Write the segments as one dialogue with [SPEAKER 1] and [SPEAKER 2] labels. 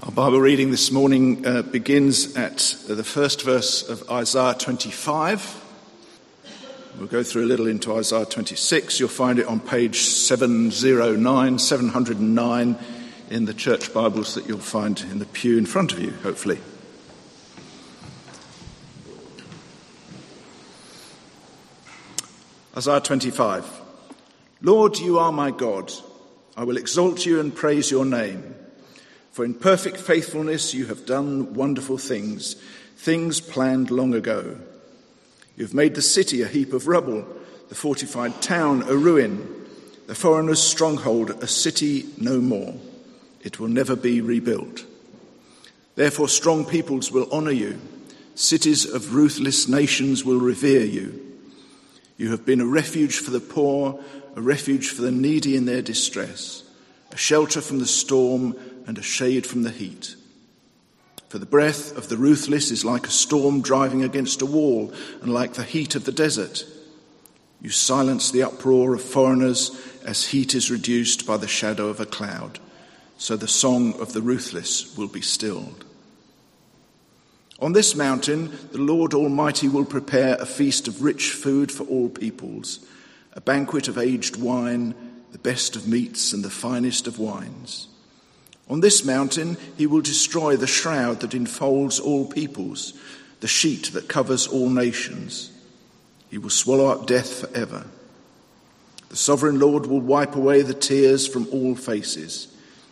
[SPEAKER 1] Our Bible reading this morning uh, begins at the first verse of Isaiah 25. We'll go through a little into Isaiah 26. You'll find it on page 709, 709 in the church Bibles that you'll find in the pew in front of you, hopefully. Isaiah 25. Lord, you are my God. I will exalt you and praise your name. For in perfect faithfulness you have done wonderful things, things planned long ago. You have made the city a heap of rubble, the fortified town a ruin, the foreigner's stronghold a city no more. It will never be rebuilt. Therefore, strong peoples will honor you, cities of ruthless nations will revere you. You have been a refuge for the poor, a refuge for the needy in their distress, a shelter from the storm and a shade from the heat. For the breath of the ruthless is like a storm driving against a wall and like the heat of the desert. You silence the uproar of foreigners as heat is reduced by the shadow of a cloud. So the song of the ruthless will be stilled. On this mountain, the Lord Almighty will prepare a feast of rich food for all peoples, a banquet of aged wine, the best of meats and the finest of wines. On this mountain, he will destroy the shroud that enfolds all peoples, the sheet that covers all nations. He will swallow up death forever. The sovereign Lord will wipe away the tears from all faces.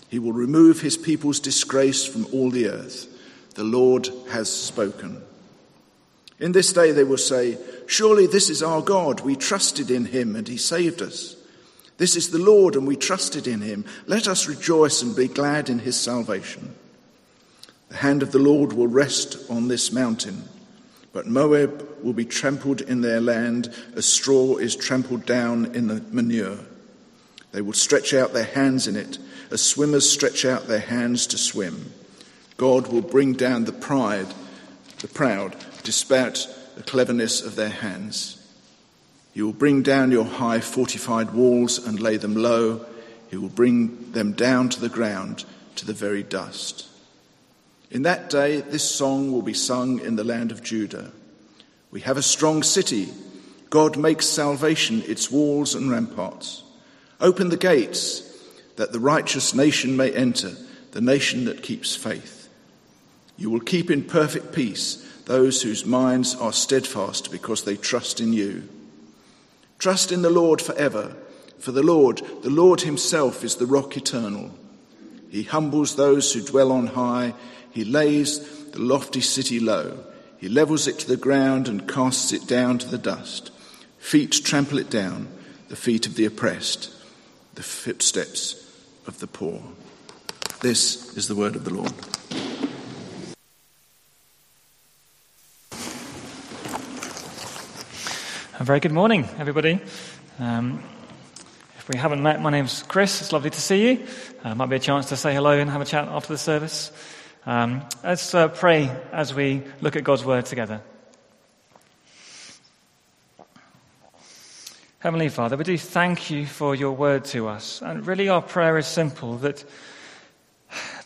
[SPEAKER 1] He will remove his people's disgrace from all the earth. The Lord has spoken. In this day they will say, Surely this is our God. We trusted in him and he saved us. This is the Lord and we trusted in him. Let us rejoice and be glad in his salvation. The hand of the Lord will rest on this mountain, but Moab will be trampled in their land as straw is trampled down in the manure. They will stretch out their hands in it as swimmers stretch out their hands to swim. God will bring down the pride, the proud, despite the cleverness of their hands. He will bring down your high fortified walls and lay them low. He will bring them down to the ground, to the very dust. In that day, this song will be sung in the land of Judah. We have a strong city. God makes salvation its walls and ramparts. Open the gates that the righteous nation may enter, the nation that keeps faith. You will keep in perfect peace those whose minds are steadfast because they trust in you. Trust in the Lord forever, for the Lord, the Lord Himself, is the rock eternal. He humbles those who dwell on high, He lays the lofty city low, He levels it to the ground and casts it down to the dust. Feet trample it down, the feet of the oppressed, the footsteps of the poor. This is the word of the Lord.
[SPEAKER 2] A very good morning, everybody. Um, if we haven't met, my name's Chris. It's lovely to see you. Uh, might be a chance to say hello and have a chat after the service. Um, let's uh, pray as we look at God's Word together. Heavenly Father, we do thank you for your word to us. And really, our prayer is simple that,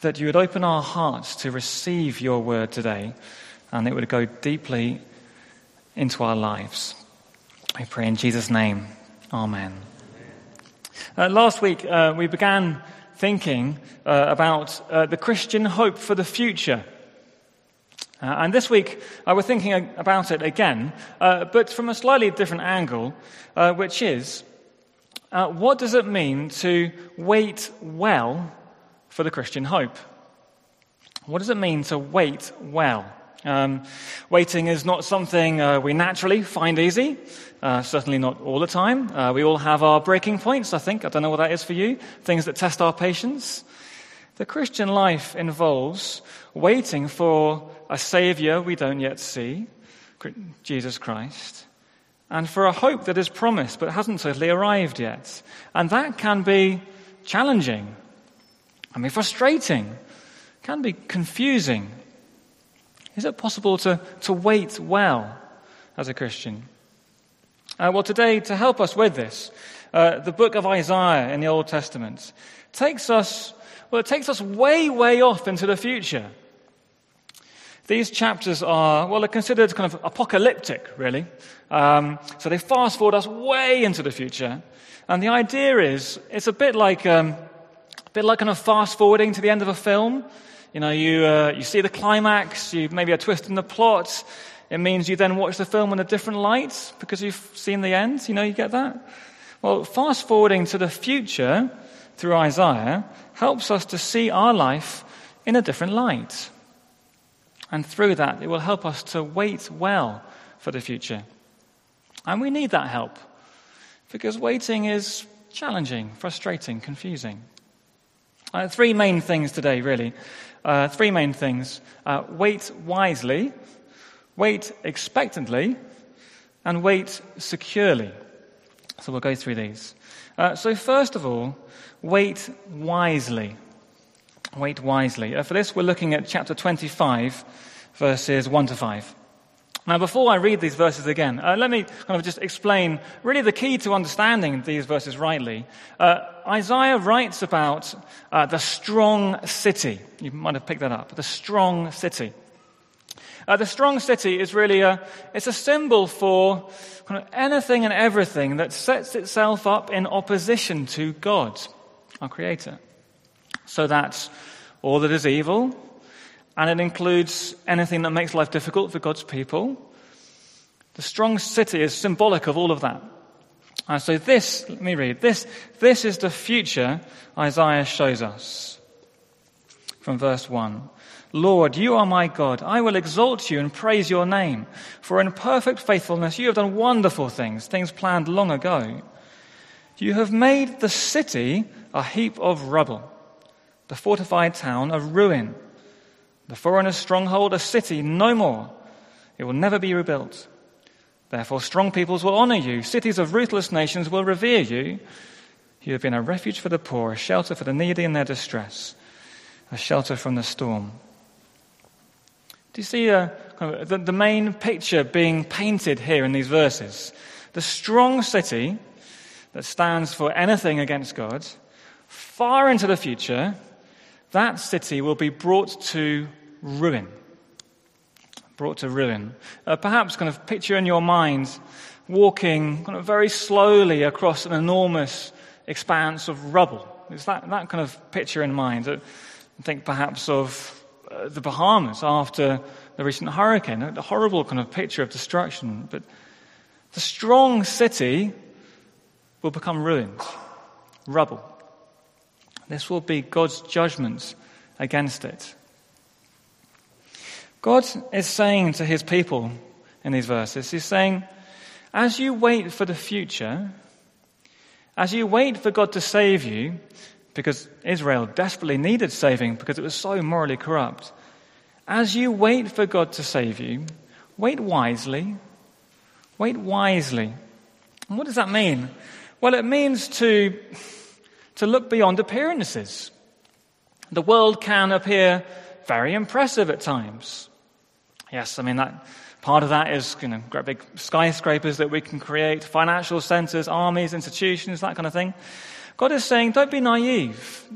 [SPEAKER 2] that you would open our hearts to receive your word today and it would go deeply into our lives. I pray in Jesus' name. Amen. Uh, last week, uh, we began thinking uh, about uh, the Christian hope for the future. Uh, and this week, uh, we're thinking about it again, but from a slightly different angle, which is what does it mean to wait well for the Christian hope? What does it mean to wait well? Um, waiting is not something uh, we naturally find easy, uh, certainly not all the time. Uh, we all have our breaking points, I think. I don't know what that is for you. Things that test our patience. The Christian life involves waiting for a Savior we don't yet see, Jesus Christ, and for a hope that is promised but hasn't totally arrived yet. And that can be challenging, I mean, frustrating, can be confusing. Is it possible to, to wait well as a Christian? Uh, well, today, to help us with this, uh, the book of Isaiah in the Old Testament takes us Well, it takes us way, way off into the future. These chapters are, well, they're considered kind of apocalyptic, really. Um, so they fast forward us way into the future. And the idea is, it's a bit like, um, a bit like kind of fast forwarding to the end of a film. You know, you, uh, you see the climax, you maybe a twist in the plot. It means you then watch the film in a different light because you've seen the end. You know, you get that? Well, fast forwarding to the future through Isaiah helps us to see our life in a different light. And through that, it will help us to wait well for the future. And we need that help because waiting is challenging, frustrating, confusing. Uh, three main things today, really. Uh, three main things uh, wait wisely, wait expectantly, and wait securely. So we'll go through these. Uh, so, first of all, wait wisely. Wait wisely. Uh, for this, we're looking at chapter 25, verses 1 to 5. Now, before I read these verses again, uh, let me kind of just explain really the key to understanding these verses rightly. Uh, Isaiah writes about uh, the strong city. You might have picked that up. The strong city. Uh, the strong city is really a, it's a symbol for kind of anything and everything that sets itself up in opposition to God, our Creator. So that's all that is evil, and it includes anything that makes life difficult for God's people. The strong city is symbolic of all of that. And so this, let me read, this, this is the future Isaiah shows us. From verse 1. Lord, you are my God. I will exalt you and praise your name. For in perfect faithfulness you have done wonderful things, things planned long ago. You have made the city a heap of rubble, the fortified town a ruin, the foreigner's stronghold a city no more. It will never be rebuilt. Therefore, strong peoples will honor you, cities of ruthless nations will revere you. You have been a refuge for the poor, a shelter for the needy in their distress, a shelter from the storm. Do you see uh, the, the main picture being painted here in these verses? The strong city that stands for anything against God, far into the future, that city will be brought to ruin. Brought to ruin. Uh, perhaps kind of picture in your mind walking kind of very slowly across an enormous expanse of rubble. Is that, that kind of picture in mind? Uh, think perhaps of uh, the Bahamas after the recent hurricane, a horrible kind of picture of destruction. But the strong city will become ruins, rubble. This will be God's judgment against it. God is saying to his people in these verses, He's saying, as you wait for the future, as you wait for God to save you, because Israel desperately needed saving because it was so morally corrupt. As you wait for God to save you, wait wisely. Wait wisely. And what does that mean? Well, it means to, to look beyond appearances. The world can appear very impressive at times. Yes, I mean that part of that is you know great big skyscrapers that we can create, financial centers, armies, institutions, that kind of thing. God is saying, don't be naive.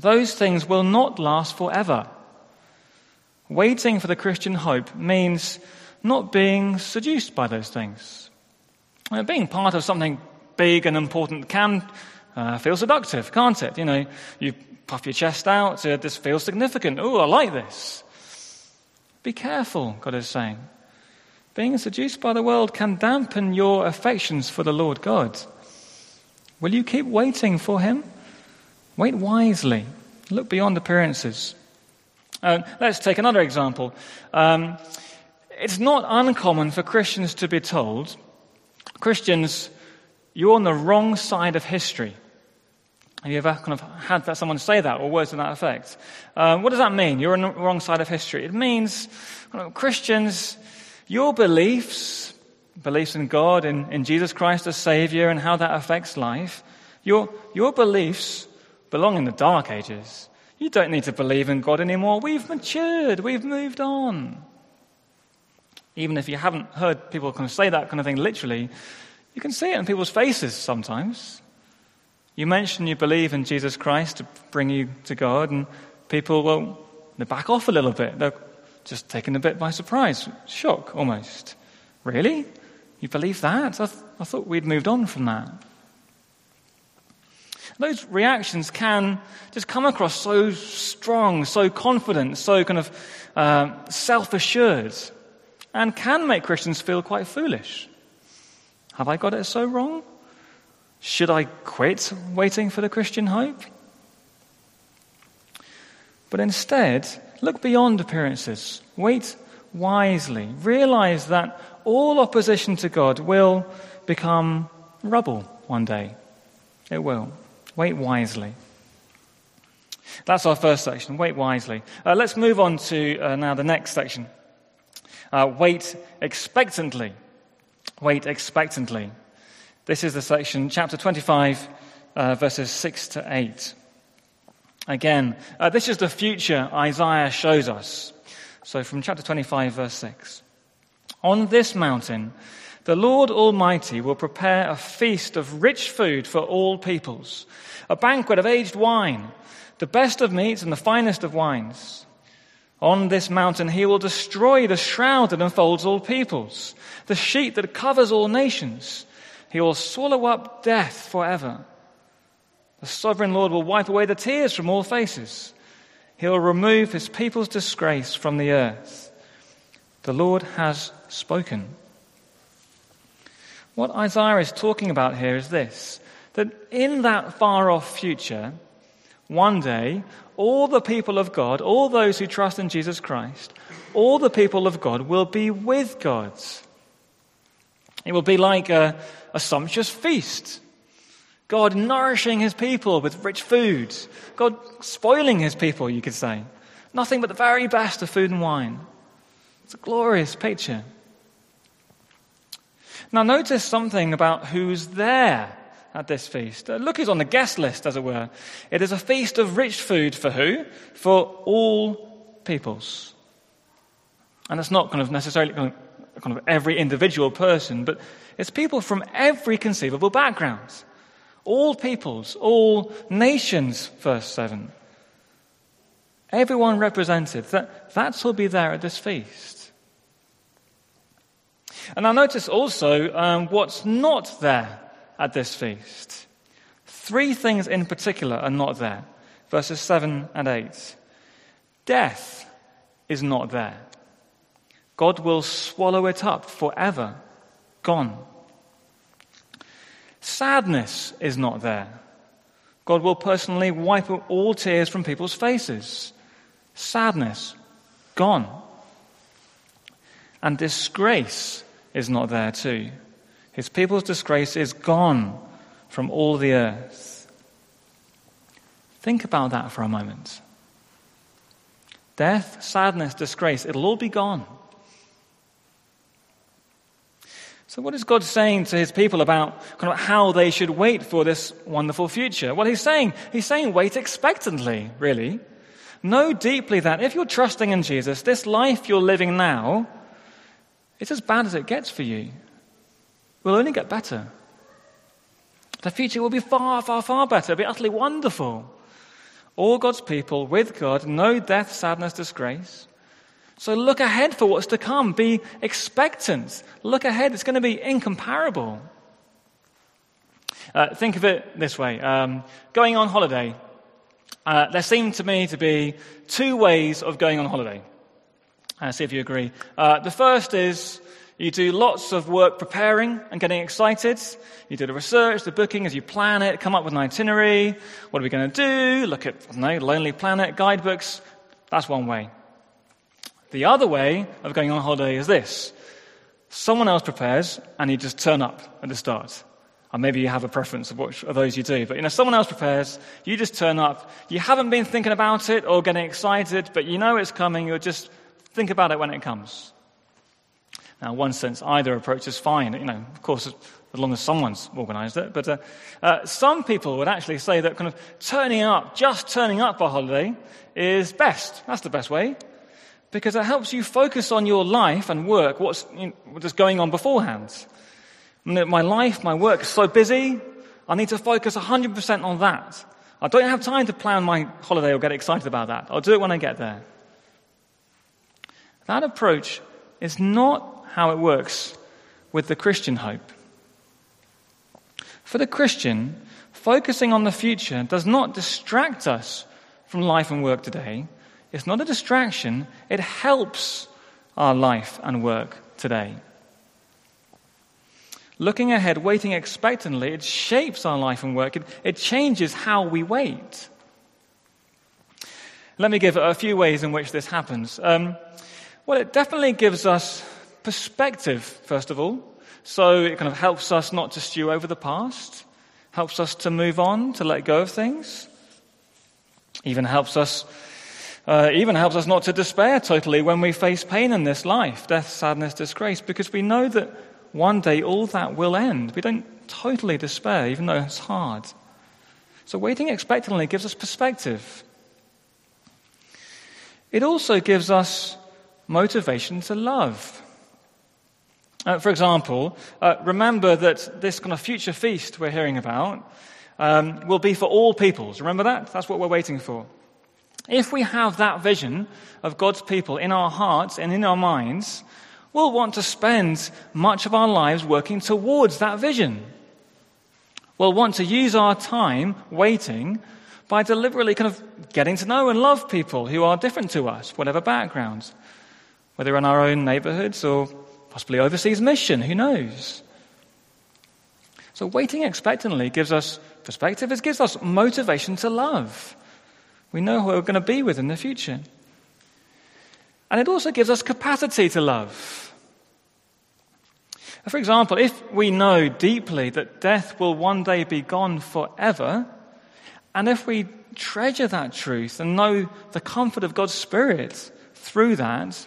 [SPEAKER 2] Those things will not last forever. Waiting for the Christian hope means not being seduced by those things. Being part of something big and important can uh, feel seductive, can't it? You know, you puff your chest out, uh, this feels significant. Oh, I like this. Be careful, God is saying. Being seduced by the world can dampen your affections for the Lord God. Will you keep waiting for him? Wait wisely. Look beyond appearances. Uh, let's take another example. Um, it's not uncommon for Christians to be told, Christians, you're on the wrong side of history. Have you ever kind of had that, someone say that or words to that effect? Um, what does that mean? You're on the wrong side of history. It means Christians, your beliefs beliefs in God, in, in Jesus Christ as Savior, and how that affects life, your, your beliefs belong in the dark ages. You don't need to believe in God anymore. We've matured, we've moved on. Even if you haven't heard people kind of say that kind of thing literally, you can see it in people's faces sometimes. You mention you believe in Jesus Christ to bring you to God, and people, well, they back off a little bit. They're just taken a bit by surprise, shock almost. Really? You believe that? I, th- I thought we'd moved on from that. Those reactions can just come across so strong, so confident, so kind of uh, self assured, and can make Christians feel quite foolish. Have I got it so wrong? Should I quit waiting for the Christian hope? But instead, look beyond appearances. Wait wisely. Realize that all opposition to God will become rubble one day. It will. Wait wisely. That's our first section. Wait wisely. Uh, let's move on to uh, now the next section. Uh, wait expectantly. Wait expectantly. This is the section, chapter 25, uh, verses 6 to 8. Again, uh, this is the future Isaiah shows us. So from chapter 25, verse 6. On this mountain, the Lord Almighty will prepare a feast of rich food for all peoples, a banquet of aged wine, the best of meats and the finest of wines. On this mountain he will destroy the shroud that enfolds all peoples, the sheet that covers all nations. He will swallow up death forever. The sovereign Lord will wipe away the tears from all faces. He will remove his people's disgrace from the earth. The Lord has spoken. What Isaiah is talking about here is this that in that far off future, one day, all the people of God, all those who trust in Jesus Christ, all the people of God will be with God. It will be like a, a sumptuous feast. God nourishing his people with rich food. God spoiling his people, you could say. Nothing but the very best of food and wine. It's a glorious picture. Now, notice something about who's there at this feast. Uh, look who's on the guest list, as it were. It is a feast of rich food for who? For all peoples. And it's not kind of necessarily kind of every individual person, but it's people from every conceivable background. All peoples, all nations, verse 7. Everyone represented. That, that's who'll be there at this feast. And I notice also um, what's not there at this feast. Three things in particular are not there. Verses 7 and 8. Death is not there. God will swallow it up forever. Gone. Sadness is not there. God will personally wipe all tears from people's faces. Sadness, gone. And disgrace is not there too. His people's disgrace is gone from all the earth. Think about that for a moment. Death, sadness, disgrace, it'll all be gone. So, what is God saying to his people about kind of how they should wait for this wonderful future? Well, he's saying, he's saying wait expectantly, really. Know deeply that if you're trusting in Jesus, this life you're living now it's as bad as it gets for you. Will only get better. The future will be far, far, far better. It'll be utterly wonderful. All God's people with God, no death, sadness, disgrace. So look ahead for what's to come. Be expectant. Look ahead. It's going to be incomparable. Uh, think of it this way um, going on holiday. Uh, there seem to me to be two ways of going on holiday. Uh, see if you agree. Uh, the first is you do lots of work preparing and getting excited. You do the research, the booking as you plan it, come up with an itinerary. What are we going to do? Look at, I don't know, Lonely Planet, guidebooks. That's one way. The other way of going on holiday is this. Someone else prepares and you just turn up at the start. And maybe you have a preference of which of those you do. But you know, someone else prepares, you just turn up. You haven't been thinking about it or getting excited, but you know it's coming. You're just Think about it when it comes. Now, in one sense, either approach is fine, you know, of course, as long as someone's organized it. But uh, uh, some people would actually say that kind of turning up, just turning up for a holiday, is best. That's the best way. Because it helps you focus on your life and work, what's, you know, what's going on beforehand. My life, my work is so busy. I need to focus 100% on that. I don't have time to plan my holiday or get excited about that. I'll do it when I get there. That approach is not how it works with the Christian hope. For the Christian, focusing on the future does not distract us from life and work today. It's not a distraction, it helps our life and work today. Looking ahead, waiting expectantly, it shapes our life and work. It, it changes how we wait. Let me give a few ways in which this happens. Um, well, it definitely gives us perspective, first of all. So it kind of helps us not to stew over the past, helps us to move on, to let go of things, even helps us. Uh, even helps us not to despair totally when we face pain in this life, death, sadness, disgrace, because we know that one day all that will end. We don't totally despair, even though it's hard. So waiting expectantly gives us perspective. It also gives us motivation to love. Uh, for example, uh, remember that this kind of future feast we're hearing about um, will be for all peoples. Remember that? That's what we're waiting for. If we have that vision of God's people in our hearts and in our minds, we'll want to spend much of our lives working towards that vision. We'll want to use our time waiting by deliberately kind of getting to know and love people who are different to us, whatever backgrounds, whether in our own neighborhoods or possibly overseas mission, who knows? So waiting expectantly gives us perspective, it gives us motivation to love. We know who we're going to be with in the future. And it also gives us capacity to love. For example, if we know deeply that death will one day be gone forever, and if we treasure that truth and know the comfort of God's Spirit through that,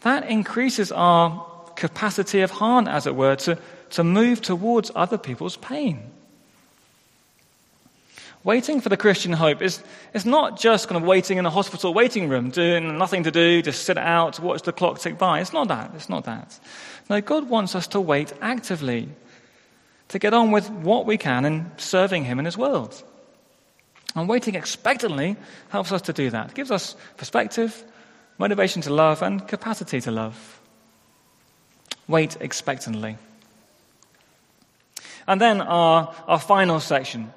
[SPEAKER 2] that increases our capacity of heart, as it were, to, to move towards other people's pain. Waiting for the Christian hope is, is not just kind of waiting in a hospital waiting room, doing nothing to do, just sit out, watch the clock tick by. It's not that. It's not that. No, God wants us to wait actively, to get on with what we can in serving Him in His world. And waiting expectantly helps us to do that. It gives us perspective, motivation to love, and capacity to love. Wait expectantly. And then our, our final section.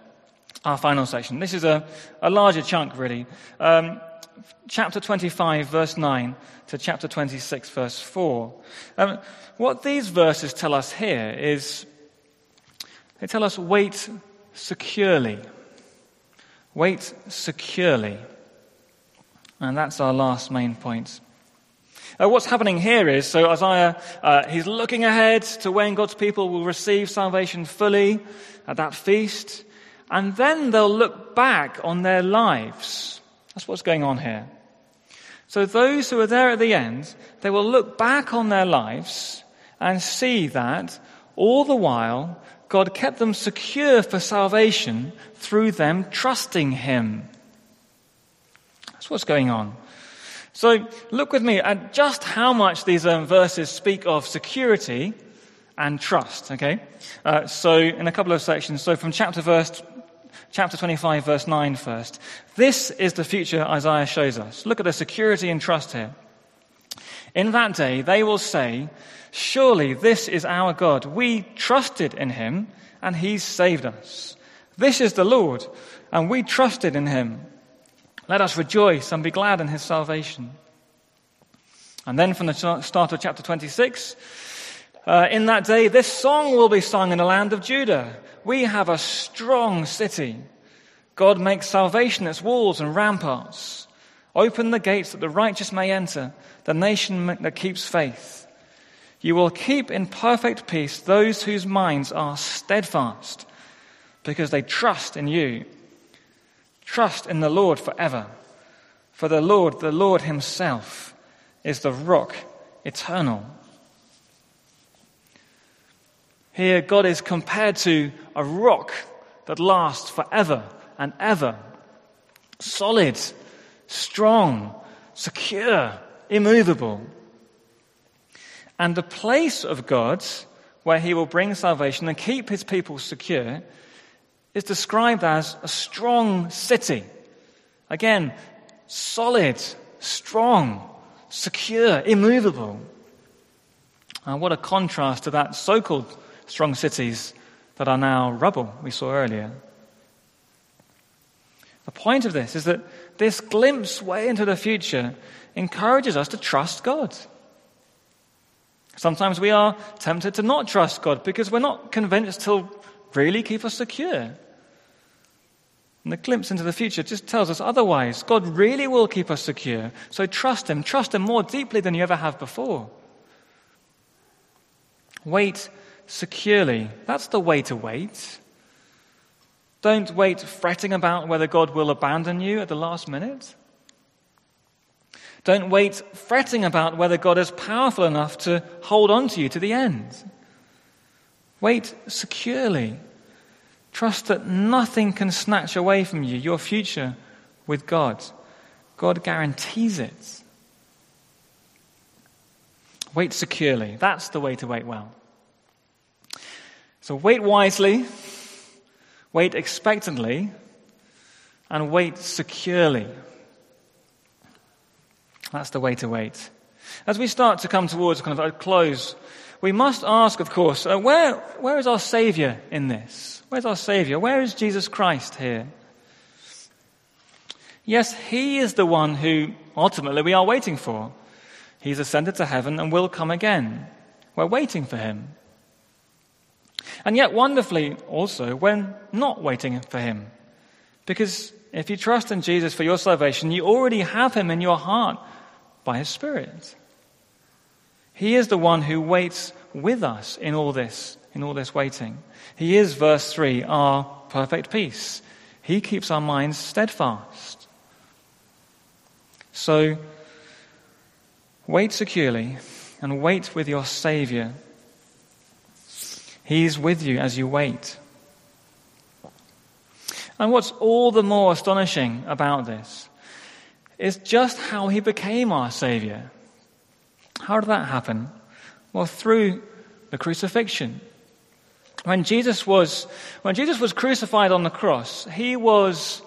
[SPEAKER 2] Our final section. This is a, a larger chunk, really. Um, chapter 25, verse 9 to chapter 26, verse 4. Um, what these verses tell us here is they tell us wait securely. Wait securely. And that's our last main point. Uh, what's happening here is so Isaiah, uh, he's looking ahead to when God's people will receive salvation fully at that feast, and then they'll look back on their lives. That's what's going on here. So those who are there at the end, they will look back on their lives and see that all the while God kept them secure for salvation through them trusting Him. That's what's going on. So look with me at just how much these um, verses speak of security and trust, okay? Uh, so in a couple of sections, so from chapter verse, chapter 25 verse 9 first. This is the future Isaiah shows us. Look at the security and trust here. In that day, they will say, surely this is our God. We trusted in him and he saved us. This is the Lord and we trusted in him let us rejoice and be glad in his salvation. And then from the start of chapter 26, uh, in that day, this song will be sung in the land of Judah. We have a strong city. God makes salvation its walls and ramparts. Open the gates that the righteous may enter, the nation that keeps faith. You will keep in perfect peace those whose minds are steadfast because they trust in you. Trust in the Lord forever. For the Lord, the Lord Himself, is the rock eternal. Here, God is compared to a rock that lasts forever and ever. Solid, strong, secure, immovable. And the place of God where He will bring salvation and keep His people secure is described as a strong city. Again, solid, strong, secure, immovable. And what a contrast to that so called strong cities that are now rubble we saw earlier. The point of this is that this glimpse way into the future encourages us to trust God. Sometimes we are tempted to not trust God because we're not convinced He'll really keep us secure. And the glimpse into the future just tells us otherwise. God really will keep us secure. So trust Him. Trust Him more deeply than you ever have before. Wait securely. That's the way to wait. Don't wait fretting about whether God will abandon you at the last minute. Don't wait fretting about whether God is powerful enough to hold on to you to the end. Wait securely. Trust that nothing can snatch away from you your future with God. God guarantees it. Wait securely. That's the way to wait well. So wait wisely wait expectantly, and wait securely. That's the way to wait. As we start to come towards kind of a close, we must ask, of course, uh, where, where is our Savior in this? Where's our Savior? Where is Jesus Christ here? Yes, He is the one who ultimately we are waiting for. He's ascended to heaven and will come again. We're waiting for Him. And yet, wonderfully, also, when not waiting for Him. Because if you trust in Jesus for your salvation, you already have Him in your heart by His Spirit. He is the one who waits with us in all this, in all this waiting. He is, verse 3, our perfect peace. He keeps our minds steadfast. So, wait securely and wait with your Savior He's with you as you wait. And what's all the more astonishing about this is just how he became our Savior. How did that happen? Well, through the crucifixion. When Jesus was, when Jesus was crucified on the cross, he was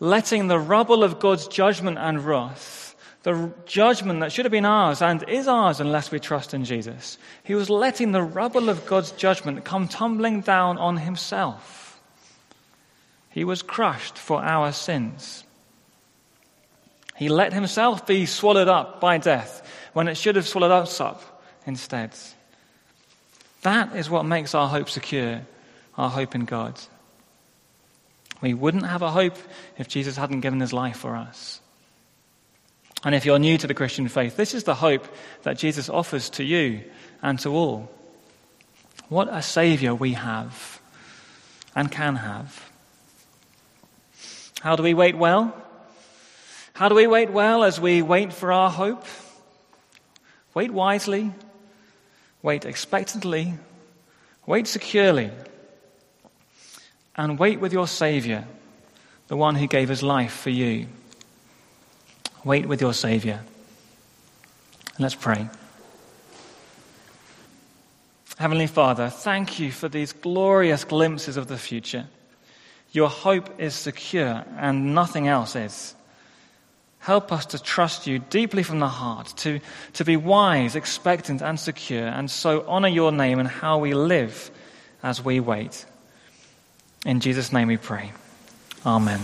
[SPEAKER 2] letting the rubble of God's judgment and wrath the judgment that should have been ours and is ours unless we trust in Jesus. He was letting the rubble of God's judgment come tumbling down on himself. He was crushed for our sins. He let himself be swallowed up by death when it should have swallowed us up instead. That is what makes our hope secure, our hope in God. We wouldn't have a hope if Jesus hadn't given his life for us. And if you're new to the Christian faith, this is the hope that Jesus offers to you and to all. What a Saviour we have and can have. How do we wait well? How do we wait well as we wait for our hope? Wait wisely, wait expectantly, wait securely, and wait with your Saviour, the one who gave his life for you. Wait with your Savior. Let's pray. Heavenly Father, thank you for these glorious glimpses of the future. Your hope is secure and nothing else is. Help us to trust you deeply from the heart, to, to be wise, expectant, and secure, and so honor your name and how we live as we wait. In Jesus' name we pray. Amen.